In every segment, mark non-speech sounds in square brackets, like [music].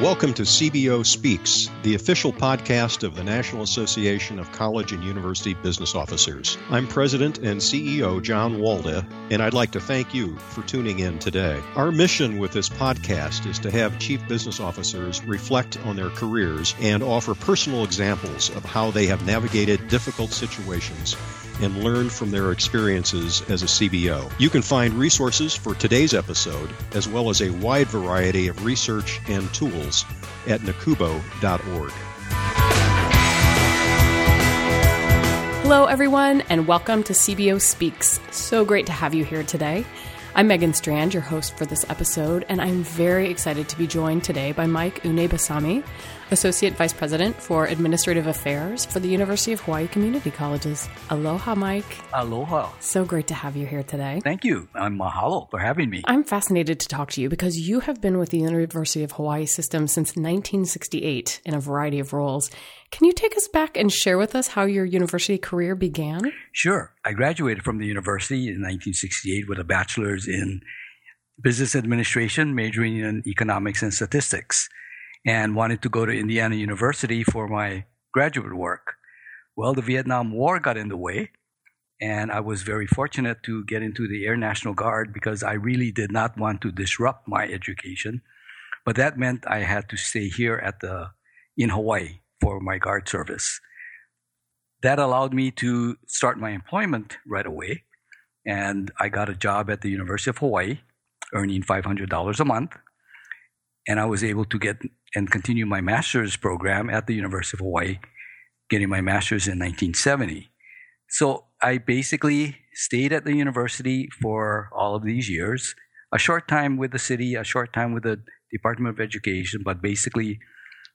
Welcome to CBO Speaks, the official podcast of the National Association of College and University Business Officers. I'm President and CEO John Walda, and I'd like to thank you for tuning in today. Our mission with this podcast is to have chief business officers reflect on their careers and offer personal examples of how they have navigated difficult situations and learn from their experiences as a CBO. You can find resources for today's episode, as well as a wide variety of research and tools at nacubo.org. Hello, everyone, and welcome to CBO Speaks. So great to have you here today. I'm Megan Strand, your host for this episode, and I'm very excited to be joined today by Mike Unebasami, Associate Vice President for Administrative Affairs for the University of Hawaii Community Colleges. Aloha, Mike. Aloha. So great to have you here today. Thank you. I'm mahalo for having me. I'm fascinated to talk to you because you have been with the University of Hawaii system since 1968 in a variety of roles. Can you take us back and share with us how your university career began? Sure. I graduated from the university in 1968 with a bachelor's in business administration, majoring in economics and statistics and wanted to go to Indiana University for my graduate work. Well, the Vietnam War got in the way, and I was very fortunate to get into the Air National Guard because I really did not want to disrupt my education. But that meant I had to stay here at the in Hawaii for my guard service. That allowed me to start my employment right away, and I got a job at the University of Hawaii, earning $500 a month and I was able to get and continue my master's program at the University of Hawaii, getting my master's in 1970. So I basically stayed at the university for all of these years, a short time with the city, a short time with the Department of Education, but basically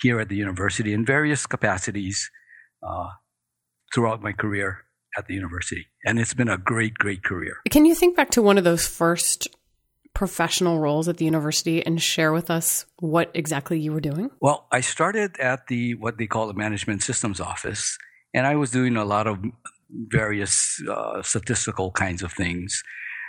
here at the university in various capacities uh, throughout my career at the university. And it's been a great, great career. Can you think back to one of those first professional roles at the university and share with us what exactly you were doing? Well, I started at the what they call the management systems office, and I was doing a lot of various uh, statistical kinds of things.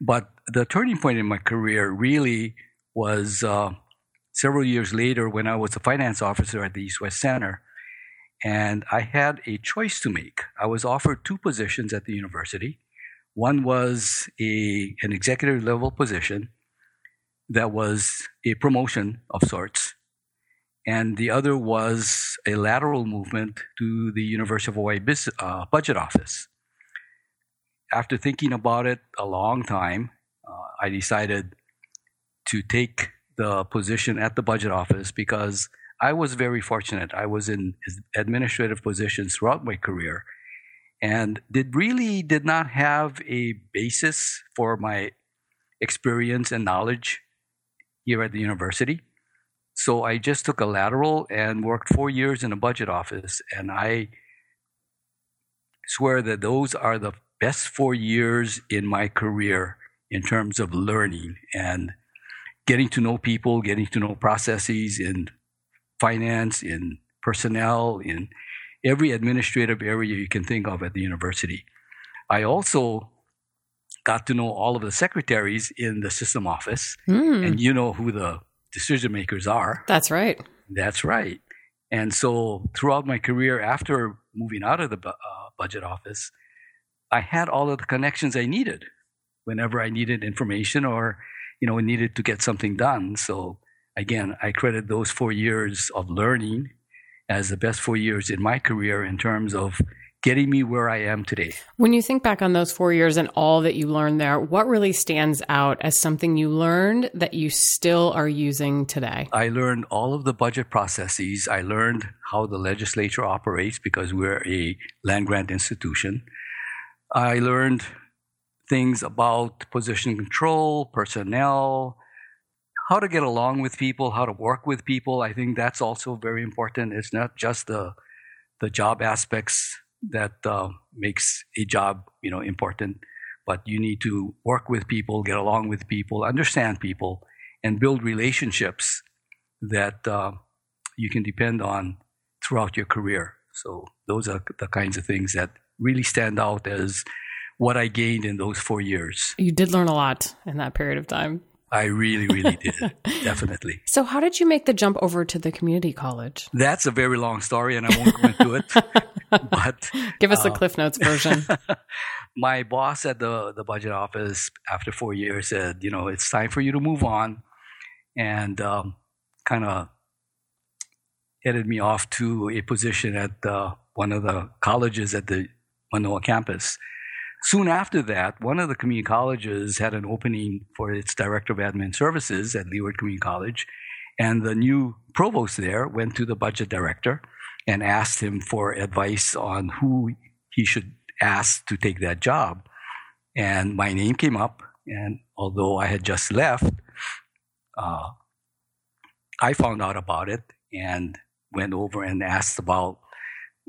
But the turning point in my career really was uh, several years later when I was a finance officer at the East West Center. And I had a choice to make. I was offered two positions at the university. One was a, an executive level position, that was a promotion of sorts. And the other was a lateral movement to the University of Hawaii uh, budget office. After thinking about it a long time, uh, I decided to take the position at the budget office because I was very fortunate. I was in administrative positions throughout my career and did really did not have a basis for my experience and knowledge here at the university. So I just took a lateral and worked four years in a budget office. And I swear that those are the best four years in my career in terms of learning and getting to know people, getting to know processes in finance, in personnel, in every administrative area you can think of at the university. I also got to know all of the secretaries in the system office, mm. and you know who the decision makers are. That's right. That's right. And so throughout my career, after moving out of the uh, budget office, I had all of the connections I needed whenever I needed information or you know needed to get something done. So again, I credit those four years of learning as the best four years in my career in terms of getting me where I am today. When you think back on those four years and all that you learned there, what really stands out as something you learned that you still are using today? I learned all of the budget processes. I learned how the legislature operates because we're a land grant institution. I learned things about position control, personnel, how to get along with people, how to work with people. I think that's also very important. It's not just the the job aspects that uh, makes a job you know important but you need to work with people get along with people understand people and build relationships that uh, you can depend on throughout your career so those are the kinds of things that really stand out as what I gained in those four years. You did learn a lot in that period of time. I really, really did. [laughs] Definitely. So, how did you make the jump over to the community college? That's a very long story, and I won't go into it. [laughs] but give us uh, the Cliff Notes version. [laughs] my boss at the the budget office, after four years, said, "You know, it's time for you to move on," and um, kind of headed me off to a position at uh, one of the colleges at the Manoa campus. Soon after that, one of the community colleges had an opening for its director of admin services at Leeward Community College. And the new provost there went to the budget director and asked him for advice on who he should ask to take that job. And my name came up. And although I had just left, uh, I found out about it and went over and asked about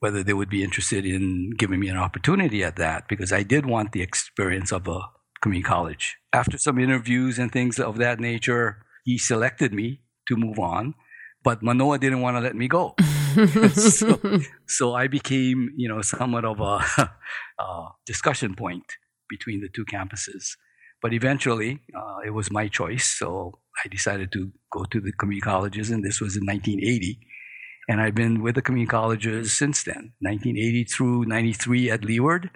whether they would be interested in giving me an opportunity at that because I did want the experience of a community college. After some interviews and things of that nature, he selected me to move on, but Manoa didn't want to let me go. [laughs] so, so, I became, you know, somewhat of a, [laughs] a, discussion point between the two campuses. But eventually, uh, it was my choice, so I decided to go to the community colleges, and this was in 1980. And I've been with the community colleges since then, 1980 through 93 at Leeward,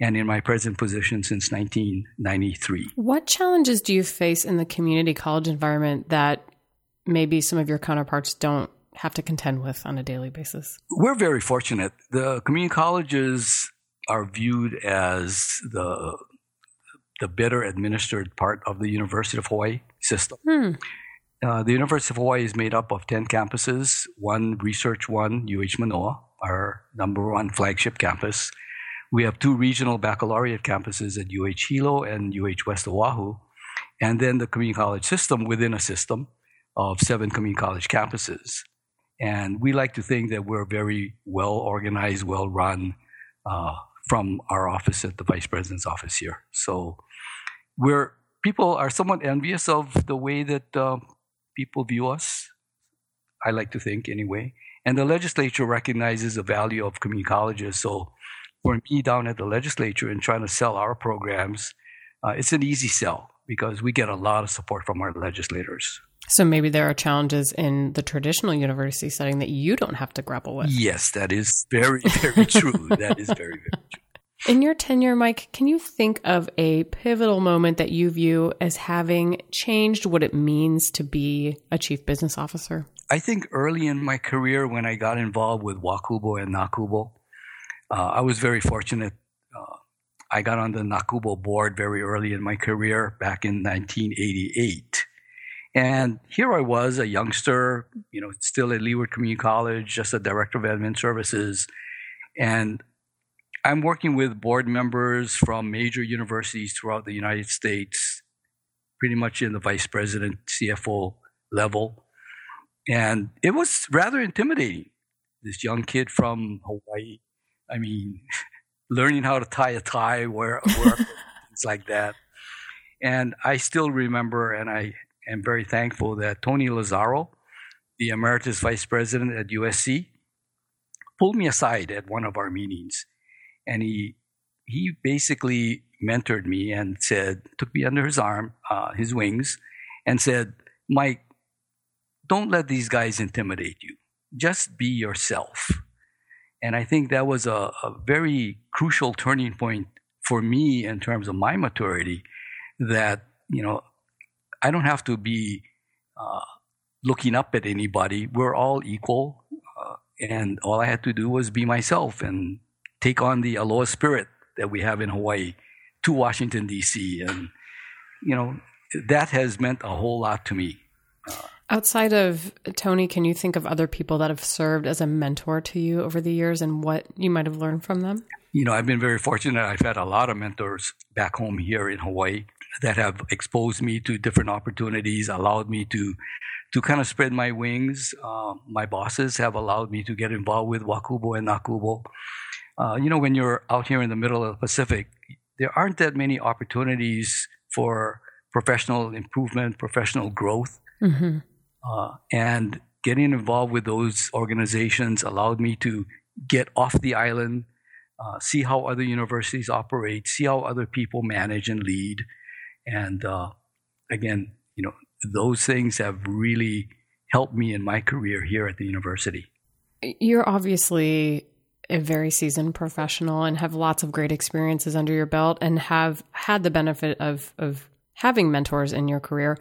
and in my present position since 1993. What challenges do you face in the community college environment that maybe some of your counterparts don't have to contend with on a daily basis? We're very fortunate. The community colleges are viewed as the the better administered part of the University of Hawaii system. Hmm. Uh, the University of Hawaii is made up of 10 campuses, one research one, UH Manoa, our number one flagship campus. We have two regional baccalaureate campuses at UH Hilo and UH West Oahu, and then the community college system within a system of seven community college campuses. And we like to think that we're very well organized, well run uh, from our office at the vice president's office here. So we're people are somewhat envious of the way that uh, people view us. I like to think anyway. And the legislature recognizes the value of community colleges. So for me down at the legislature and trying to sell our programs, uh, it's an easy sell because we get a lot of support from our legislators. So maybe there are challenges in the traditional university setting that you don't have to grapple with. Yes, that is very, very true. [laughs] that is very, very true. In your tenure, Mike, can you think of a pivotal moment that you view as having changed what it means to be a chief business officer? I think early in my career, when I got involved with WACUBO and NACUBO, uh, I was very fortunate. Uh, I got on the NACUBO board very early in my career back in 1988. And here I was, a youngster, you know, still at Leeward Community College, just a director of admin services. And I'm working with board members from major universities throughout the United States, pretty much in the vice president, CFO level. And it was rather intimidating. This young kid from Hawaii, I mean, [laughs] learning how to tie a tie, where, where [laughs] things like that. And I still remember, and I am very thankful that Tony Lazzaro, the emeritus vice president at USC, pulled me aside at one of our meetings and he he basically mentored me and said, took me under his arm, uh, his wings, and said, Mike, don't let these guys intimidate you. Just be yourself. And I think that was a, a very crucial turning point for me in terms of my maturity that, you know, I don't have to be uh, looking up at anybody. We're all equal. Uh, and all I had to do was be myself and take on the aloha spirit that we have in Hawaii to Washington, D.C. And, you know, that has meant a whole lot to me. Outside of Tony, can you think of other people that have served as a mentor to you over the years and what you might have learned from them? You know, I've been very fortunate. I've had a lot of mentors back home here in Hawaii that have exposed me to different opportunities, allowed me to to kind of spread my wings. Uh, my bosses have allowed me to get involved with WACUBO and NACUBO. Uh, you know, when you're out here in the middle of the Pacific, there aren't that many opportunities for professional improvement, professional growth. Mm-hmm. Uh, and getting involved with those organizations allowed me to get off the island, uh, see how other universities operate, see how other people manage and lead. And uh, again, you know, those things have really helped me in my career here at the university. You're obviously a very seasoned professional and have lots of great experiences under your belt and have had the benefit of, of having mentors in your career.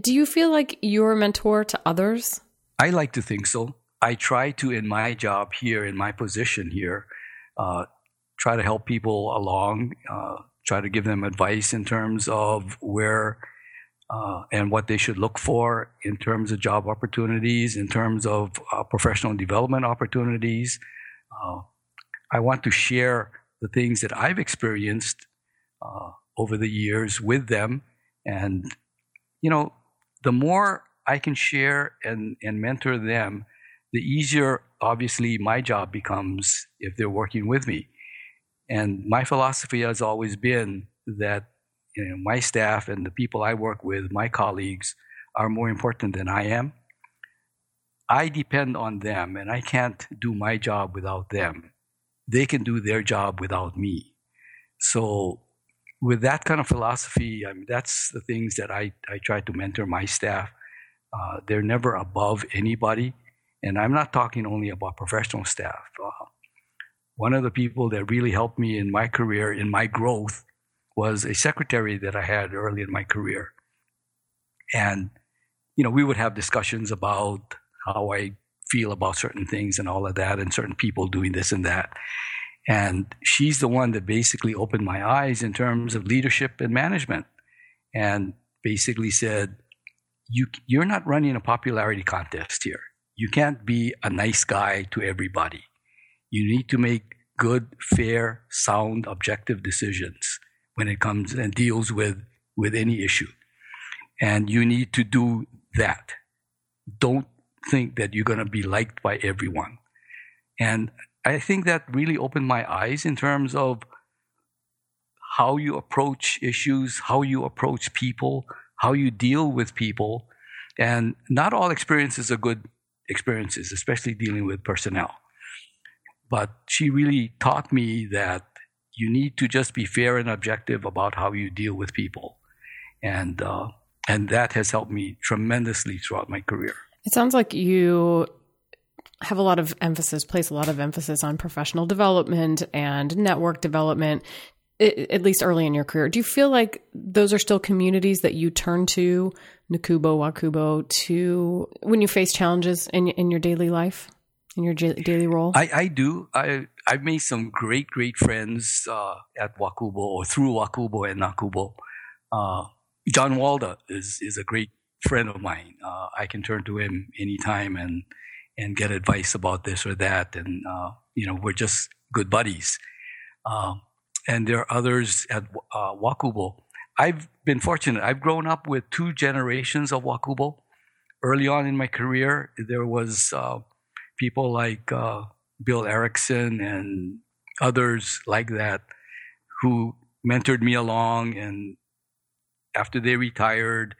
Do you feel like you're a mentor to others? I like to think so. I try to, in my job here, in my position here, uh, try to help people along, uh, try to give them advice in terms of where uh, and what they should look for in terms of job opportunities, in terms of uh, professional development opportunities. Uh, I want to share the things that I've experienced uh, over the years with them. And, you know, the more I can share and, and mentor them, the easier, obviously, my job becomes if they're working with me. And my philosophy has always been that you know, my staff and the people I work with, my colleagues, are more important than I am. I depend on them, and I can't do my job without them. They can do their job without me. So, with that kind of philosophy, I mean, that's the things that I, I try to mentor my staff. Uh, they're never above anybody. And I'm not talking only about professional staff. Uh, one of the people that really helped me in my career, in my growth, was a secretary that I had early in my career. And, you know, we would have discussions about how I feel about certain things and all of that, and certain people doing this and that. And she's the one that basically opened my eyes in terms of leadership and management and basically said, you, You're not running a popularity contest here. You can't be a nice guy to everybody. You need to make good, fair, sound, objective decisions when it comes and deals with, with any issue. And you need to do that. Don't think that you're going to be liked by everyone. And I think that really opened my eyes in terms of how you approach issues, how you approach people, how you deal with people. And not all experiences are good experiences, especially dealing with personnel. But she really taught me that you need to just be fair and objective about how you deal with people. And, uh, and that has helped me tremendously throughout my career. It sounds like you have a lot of emphasis, place a lot of emphasis on professional development and network development, at least early in your career. Do you feel like those are still communities that you turn to, NACUBO, WACUBO, to when you face challenges in, in your daily life? in your daily role? I, I do. I I've made some great great friends uh, at WACUBO or through WACUBO and NACUBO. Uh, John Walda is is a great friend of mine. Uh, I can turn to him anytime and and get advice about this or that, and uh, you know we're just good buddies. Um, and there are others at uh, WACUBO. I've been fortunate. I've grown up with two generations of WACUBO. Early on in my career, there was uh, people like uh, Bill Erickson and others like that who mentored me along. And after they retired,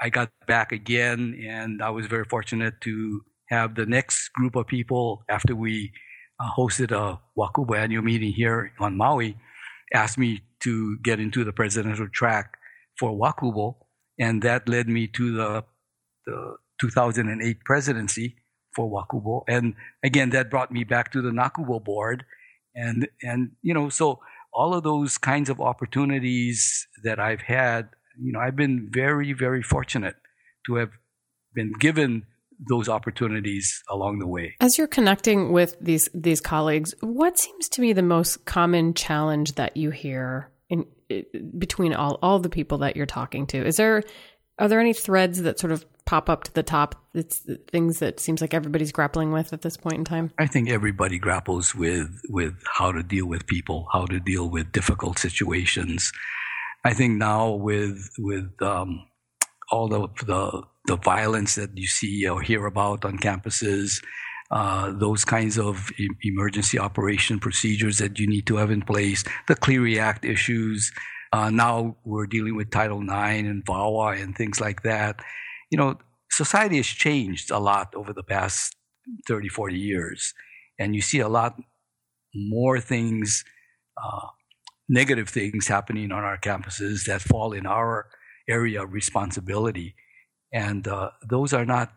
I got back again, and I was very fortunate to have the next group of people after we uh, hosted a WACUBO annual meeting here on Maui, asked me to get into the presidential track for WACUBO, and that led me to the, the 2008 presidency for WACUBO, And again, that brought me back to the NACUBO board. And, and, you know, so all of those kinds of opportunities that I've had, you know, I've been very, very fortunate to have been given those opportunities along the way. As you're connecting with these these colleagues, what seems to be the most common challenge that you hear in, in between all all the people that you're talking to? Is there are there any threads that sort of pop up to the top? It's things that seems like everybody's grappling with at this point in time. I think everybody grapples with with how to deal with people, how to deal with difficult situations. I think now with with um, all the, the the violence that you see or hear about on campuses, uh, those kinds of e- emergency operation procedures that you need to have in place, the Clery Act issues. Uh, now we're dealing with Title IX and VAWA and things like that you know, society has changed a lot over the past 30, 40 years. And you see a lot more things, uh, negative things happening on our campuses that fall in our area of responsibility. And uh, those are not,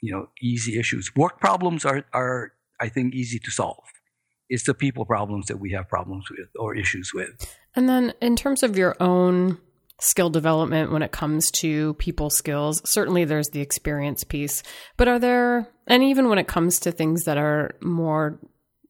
you know, easy issues. Work problems are, are, I think, easy to solve. It's the people problems that we have problems with or issues with. And then, in terms of your own skill development when it comes to people skills. Certainly there's the experience piece, but are there, and even when it comes to things that are more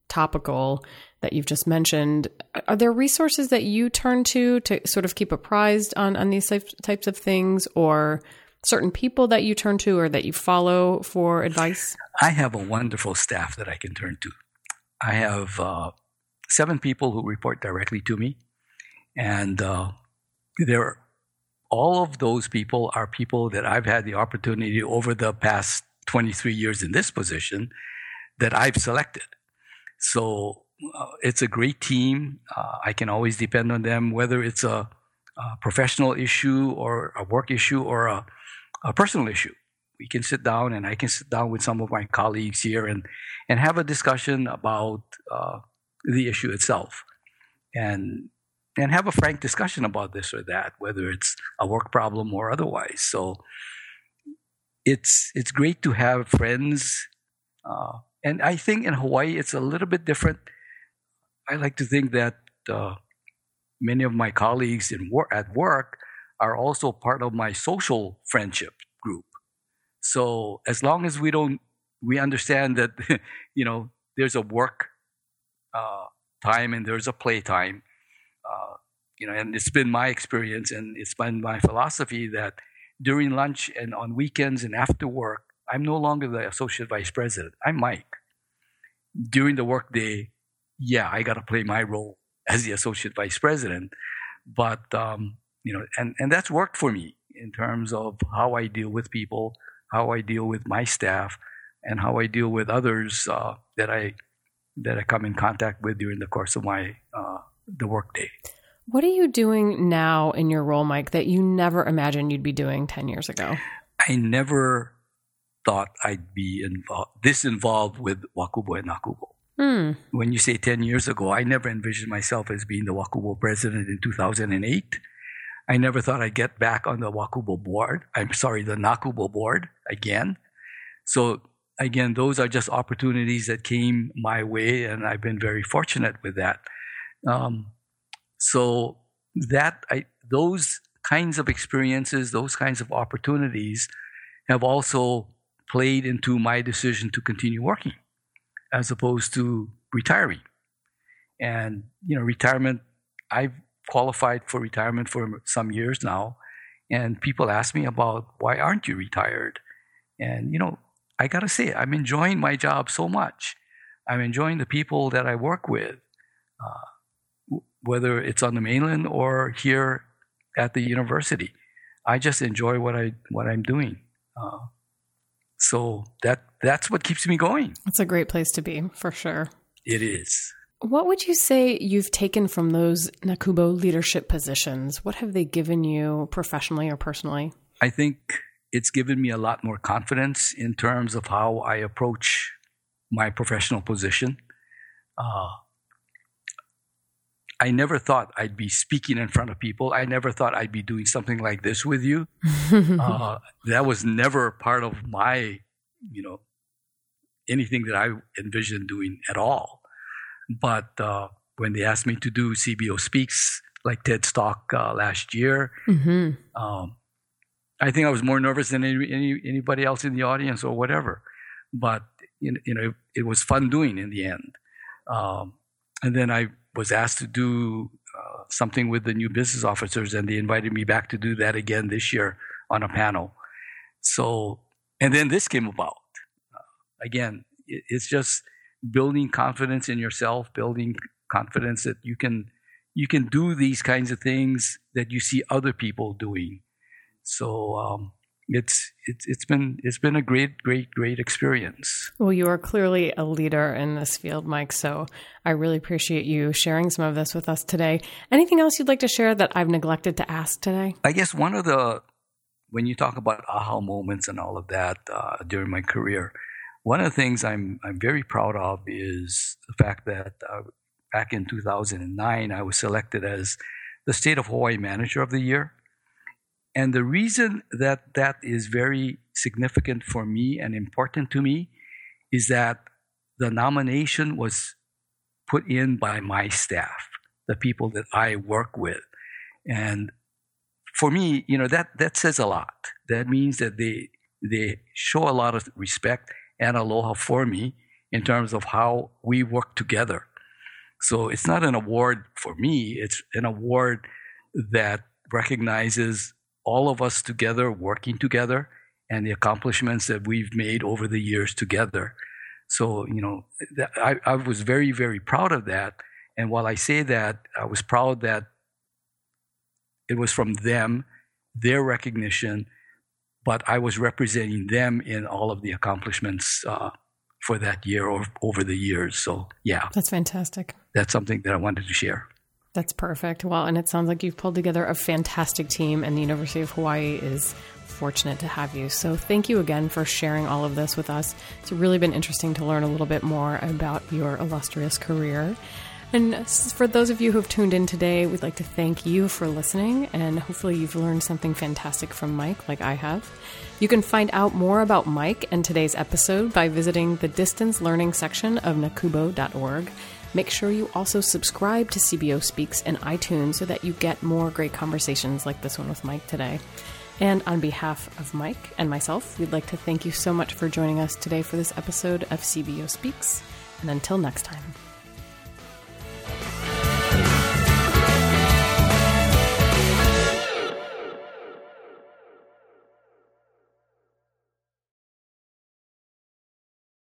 topical that you've just mentioned, are there resources that you turn to to sort of keep apprised on, on these types of things or certain people that you turn to or that you follow for advice? I have a wonderful staff that I can turn to. I have uh, seven people who report directly to me, and uh, there all of those people are people that I've had the opportunity over the past 23 years in this position that I've selected. So it's a great team. Uh, I can always depend on them, whether it's a, a professional issue or a work issue or a, a, personal issue. We can sit down and I can sit down with some of my colleagues here and, and have a discussion about uh, the issue itself. And and have a frank discussion about this or that, whether it's a work problem or otherwise. So it's it's great to have friends, uh, and I think in Hawaii it's a little bit different. I like to think that uh, many of my colleagues in wor- at work are also part of my social friendship group. So as long as we don't, we understand that [laughs] you know there's a work uh, time and there's a play time uh, you know, and it's been my experience and it's been my philosophy that during lunch and on weekends and after work, I'm no longer the associate vice president. I'm Mike. During the workday, yeah, I got to play my role as the associate vice president. But, um, you know, and, and that's worked for me in terms of how I deal with people, how I deal with my staff, and how I deal with others uh, that I that I come in contact with during the course of my uh, the workday. What are you doing now in your role, Mike, that you never imagined you'd be doing 10 years ago? I never thought I'd be involved, this involved with WACUBO and NACUBO. Hmm. When you say 10 years ago, I never envisioned myself as being the WACUBO president in 2008. I never thought I'd get back on the WACUBO board. I'm sorry, the NACUBO board again. So again, those are just opportunities that came my way, and I've been very fortunate with that. Um, so that I, those kinds of experiences, those kinds of opportunities, have also played into my decision to continue working, as opposed to retiring. And you know, retirement. I've qualified for retirement for some years now, and people ask me about why aren't you retired? And you know, I gotta say, I'm enjoying my job so much. I'm enjoying the people that I work with. Uh, whether it's on the mainland or here at the university. I just enjoy what I what I'm doing. Uh, so that that's what keeps me going. It's a great place to be, for sure. It is. What would you say you've taken from those NACUBO leadership positions? What have they given you professionally or personally? I think it's given me a lot more confidence in terms of how I approach my professional position. Uh, I never thought I'd be speaking in front of people. I never thought I'd be doing something like this with you. [laughs] uh, that was never part of my, you know, anything that I envisioned doing at all. But uh, when they asked me to do CBO Speaks, like TED Talk uh, last year, mm-hmm. um, I think I was more nervous than any, any, anybody else in the audience or whatever. But you know, it was fun doing in the end. Um, and then I was asked to do uh, something with the new business officers, and they invited me back to do that again this year on a panel. So, and then this came about. Uh, again, it, it's just building confidence in yourself, building confidence that you can you can do these kinds of things that you see other people doing. So um, it's it's it's been it's been a great great great experience. Well, you are clearly a leader in this field, Mike. So I really appreciate you sharing some of this with us today. Anything else you'd like to share that I've neglected to ask today? I guess one of the when you talk about aha moments and all of that uh, during my career, one of the things I'm I'm very proud of is the fact that uh, back in 2009, I was selected as the State of Hawaii Manager of the Year. And the reason that that is very significant for me and important to me is that the nomination was put in by my staff, the people that I work with. And for me, you know, that, that says a lot. That means that they, they show a lot of respect and aloha for me in terms of how we work together. So it's not an award for me, it's an award that recognizes all of us together working together and the accomplishments that we've made over the years together. So, you know, I, I was very, very proud of that. And while I say that, I was proud that it was from them, their recognition, but I was representing them in all of the accomplishments uh, for that year or over the years. So, yeah. That's fantastic. That's something that I wanted to share. That's perfect. Well, and it sounds like you've pulled together a fantastic team, and the University of Hawaii is fortunate to have you. So, thank you again for sharing all of this with us. It's really been interesting to learn a little bit more about your illustrious career. And for those of you who've tuned in today, we'd like to thank you for listening, and hopefully, you've learned something fantastic from Mike, like I have. You can find out more about Mike and today's episode by visiting the distance learning section of nacubo.org. Make sure you also subscribe to CBO Speaks in iTunes so that you get more great conversations like this one with Mike today. And on behalf of Mike and myself, we'd like to thank you so much for joining us today for this episode of CBO Speaks. And until next time.